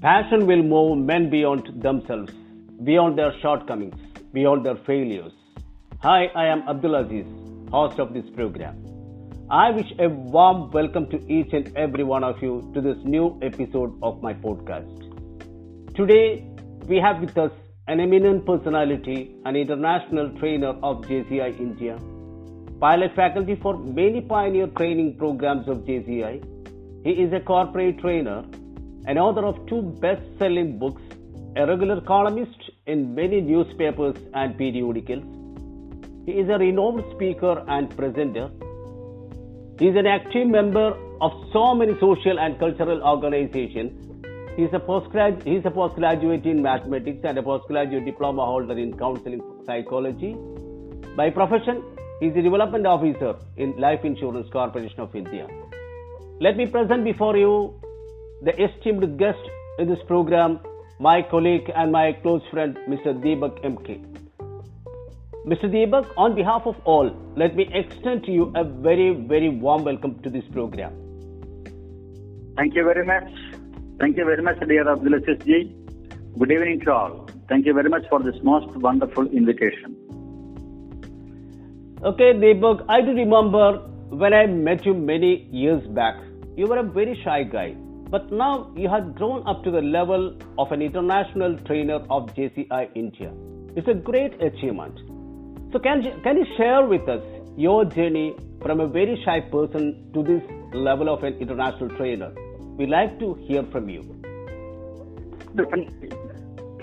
Passion will move men beyond themselves, beyond their shortcomings, beyond their failures. Hi, I am Abdul Aziz, host of this program. I wish a warm welcome to each and every one of you to this new episode of my podcast. Today, we have with us an eminent personality, an international trainer of JCI India, pilot faculty for many pioneer training programs of JCI. He is a corporate trainer an author of two best selling books, a regular columnist in many newspapers and periodicals. He is a renowned speaker and presenter. He is an active member of so many social and cultural organizations. He is a, postgrad- he is a postgraduate in mathematics and a postgraduate diploma holder in counseling psychology. By profession, he is a development officer in Life Insurance Corporation of India. Let me present before you the esteemed guest in this program, my colleague and my close friend, Mr. Deepak MK. Mr. Deepak, on behalf of all, let me extend to you a very, very warm welcome to this program. Thank you very much. Thank you very much, dear Abdul ji. Good evening to all. Thank you very much for this most wonderful invitation. Okay, Deepak, I do remember when I met you many years back, you were a very shy guy but now you have grown up to the level of an international trainer of JCI India. It's a great achievement. So, can you, can you share with us your journey from a very shy person to this level of an international trainer? We'd like to hear from you.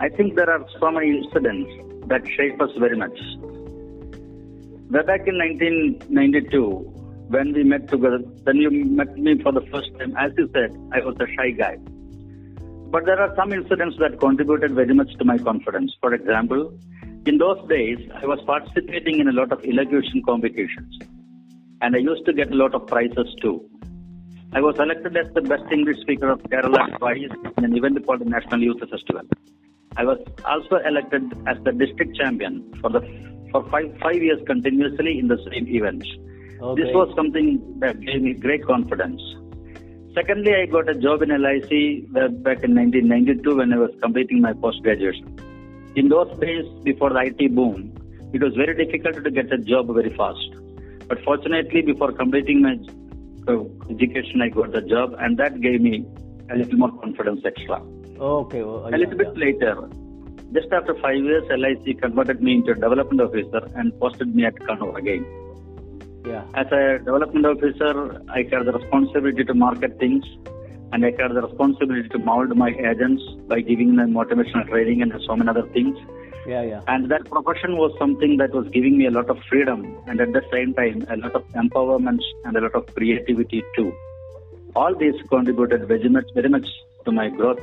I think there are so many incidents that shape us very much. Way back in 1992, when we met together, then you met me for the first time. As you said, I was a shy guy. But there are some incidents that contributed very much to my confidence. For example, in those days, I was participating in a lot of elocution competitions. And I used to get a lot of prizes too. I was elected as the best English speaker of Kerala twice in an event called the National Youth Festival. I was also elected as the district champion for the for five, five years continuously in the same events. Okay. This was something that gave me great confidence. Secondly, I got a job in LIC back in 1992 when I was completing my post graduation. In those days, before the IT boom, it was very difficult to get a job very fast. But fortunately, before completing my uh, education, I got the job, and that gave me a little more confidence extra. Okay. Well, a little bit later, just after five years, LIC converted me into a development officer and posted me at Kannur again. Yeah. As a development officer, I have the responsibility to market things and I have the responsibility to mold my agents by giving them motivational training and so many other things. Yeah, yeah. And that profession was something that was giving me a lot of freedom and at the same time a lot of empowerment and a lot of creativity too. All these contributed very much, very much to my growth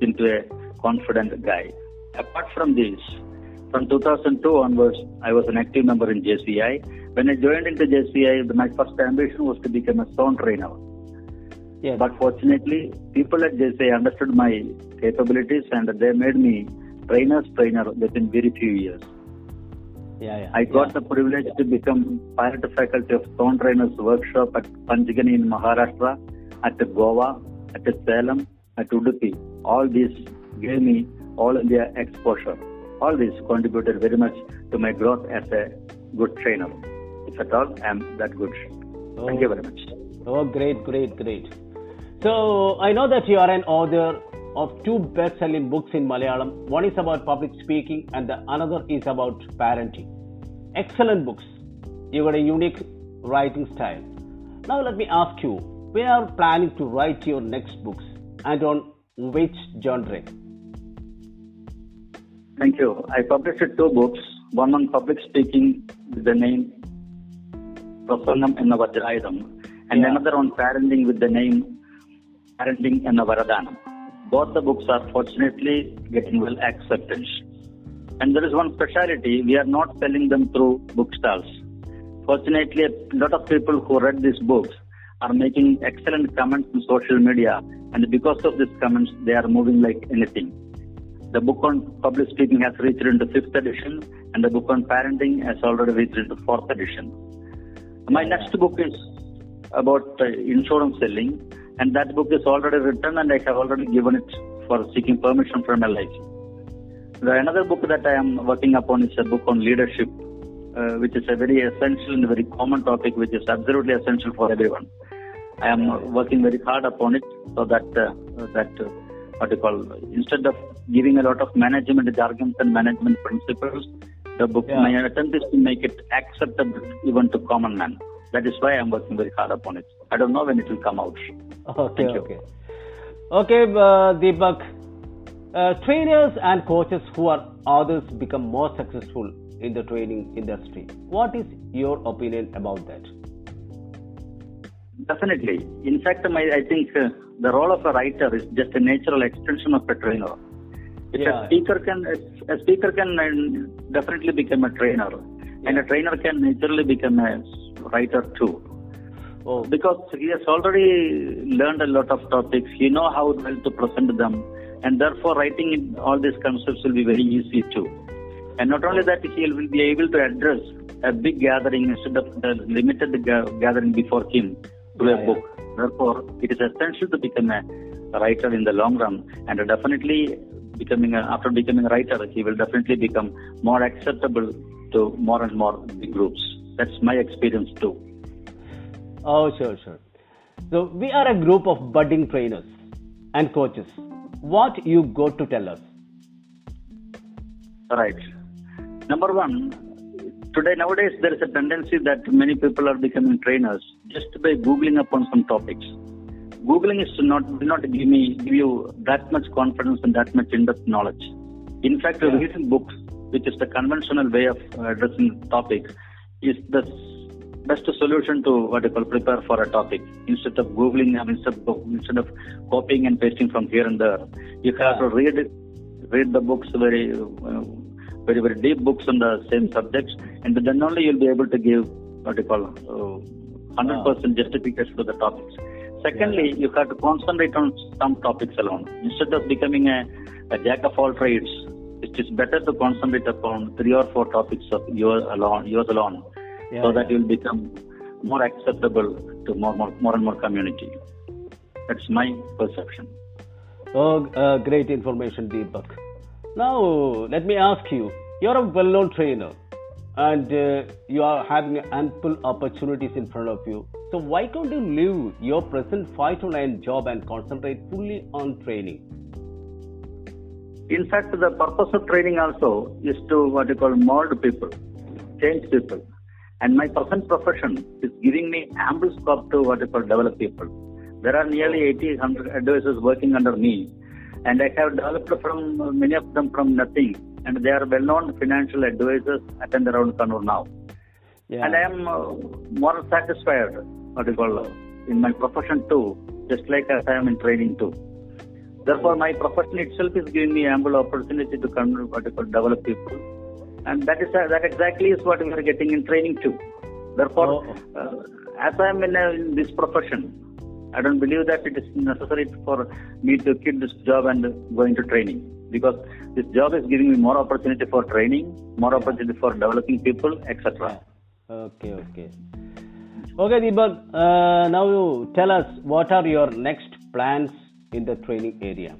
into a confident guy. Apart from this, from 2002 onwards, I was an active member in JCI when I joined into JCI, my first ambition was to become a zone trainer. Yes. But fortunately, people at JCI understood my capabilities and they made me trainer's trainer within very few years. Yeah, yeah. I got yeah. the privilege to become pilot faculty of zone trainers workshop at Panchgani in Maharashtra, at Goa, at Salem, at Udupi. All these gave me all India exposure. All these contributed very much to my growth as a good trainer if at all I am that good. Oh. Thank you very much. Oh, oh, great, great, great. So I know that you are an author of two best-selling books in Malayalam. One is about public speaking, and the another is about parenting. Excellent books. You got a unique writing style. Now let me ask you, where are you planning to write your next books, and on which genre? Thank you. I published two books. One on public speaking with the name Prasangam enna and yeah. another on parenting with the name Parenting enna Varadanam. Both the books are fortunately getting well accepted. And there is one speciality, we are not selling them through bookstalls. Fortunately, a lot of people who read these books are making excellent comments on social media, and because of these comments, they are moving like anything. The book on public speaking has reached into fifth edition, and the book on parenting has already reached into fourth edition. My next book is about uh, insurance selling, and that book is already written, and I have already given it for seeking permission from LIC. The another book that I am working upon is a book on leadership, uh, which is a very essential and very common topic, which is absolutely essential for everyone. I am working very hard upon it so that uh, that what you call instead of giving a lot of management jargons and management principles, the book Yeah. my attempt is to make it acceptable even to common man. That is why I am working very hard upon it. I don't know when it will come out. Okay, Thank you. okay. Okay, uh, Deepak. Uh, trainers and coaches who are others become more successful in the training industry. What is your opinion about that? Definitely. In fact, my, I think uh, the role of a writer is just a natural extension of a trainer. If Yeah. a speaker can, a speaker can definitely become a trainer, and a trainer can naturally become a writer too. Oh, Because he has already learned a lot of topics, he know how well to present them, and therefore writing in all these concepts will be very easy too. And not only that, he will be able to address a big gathering instead of the limited gathering before him through Yeah, a yeah. book. Therefore, it is essential to become a writer in the long run, and definitely becoming a, after becoming a writer, he will definitely become more acceptable to more and more groups. That's my experience too. oh, sure, sure. So we are a group of budding trainers and coaches. What you go to tell us? Right. Number one, today nowadays there is a tendency that many people are becoming trainers just by googling upon some topics. Googling is not will not give me give you that much confidence and that much in-depth knowledge. In fact, Yeah. reading books, which is the conventional way of addressing topics, is the best solution to what I call prepare for a topic. Instead of googling, instead of, instead of copying and pasting from here and there, you have to read it, read the books very, uh, very, very deep books on the same subjects, and then only you'll be able to give what you call uh, hundred percent justification to the topics. Secondly, you have to concentrate on some topics alone instead of becoming a, a jack of all trades. It is better to concentrate upon three or four topics of yours alone, yours alone, Yeah, so that you'll become more acceptable to more, more, more and more community. That's my perception. Oh, uh, great information, Deepak. Now, let me ask you you're a well known trainer and uh, you are having ample opportunities in front of you. So, why can't you leave your present 5 to 9 job and concentrate fully on training? In fact, the purpose of training also is to what you call mold people, change people. And my present profession is giving me ample scope to what you call develop people. There are nearly 80, 100 advisors working under me, and I have developed from many of them from nothing. And they are well-known financial advisors at and around Kannur now. Yeah. And I am uh, more satisfied, what you call, uh, in my profession too, just like as I am in training too. Therefore, my profession itself is giving me ample opportunity to con- what you call, develop people, and that is uh, that exactly is what we are getting in training too. Therefore, Oh. uh, as I am in, uh, in this profession, I don't believe that it is necessary for me to quit this job and go into training because this job is giving me more opportunity for training, more opportunity for developing people, etc. Okay, okay. Okay, Deepak, uh, now you tell us what are your next plans in the training area?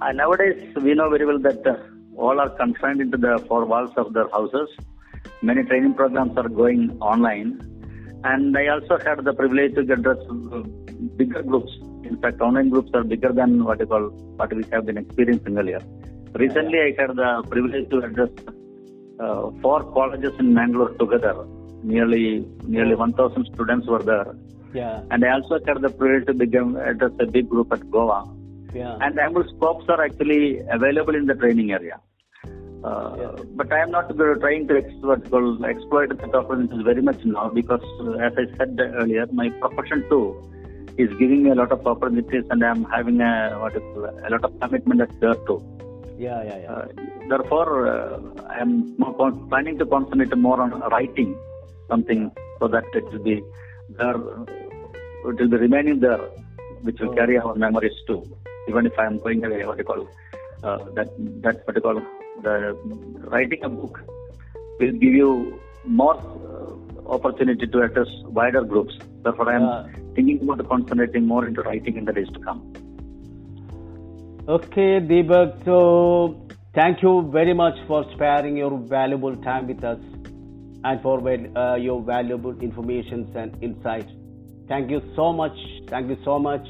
Uh, nowadays, we know very well that uh, all are confined into the four walls of their houses. Many training programs are going online. And I also had the privilege to address bigger groups. In fact, online groups are bigger than what you call what we have been experiencing earlier. Recently, I had the privilege to address uh, four colleges in Mangalore together. Nearly nearly 1,000 students were there. Yeah, And I also had the privilege to become, address a big group at Goa yeah. and ample scopes are actually available in the training area. Uh, Yeah. But I am not trying to ex- what exploit the opportunities very much now because, uh, as I said earlier, my profession too is giving me a lot of opportunities and I am having a, what you a lot of commitment there too. Yeah, yeah, yeah. Uh, therefore, uh, I am planning to concentrate more on writing something so that it will be there, it will be remaining there, which will Oh. carry our memories too. Even if I am going away, what you call uh, that that what you call the writing a book will give you more uh, opportunity to address wider groups. Therefore, I am Yeah. thinking about concentrating more into writing in the days to come. Okay, Deepak. So, thank you very much for sparing your valuable time with us and for uh, your valuable information and insight. Thank you so much. Thank you so much.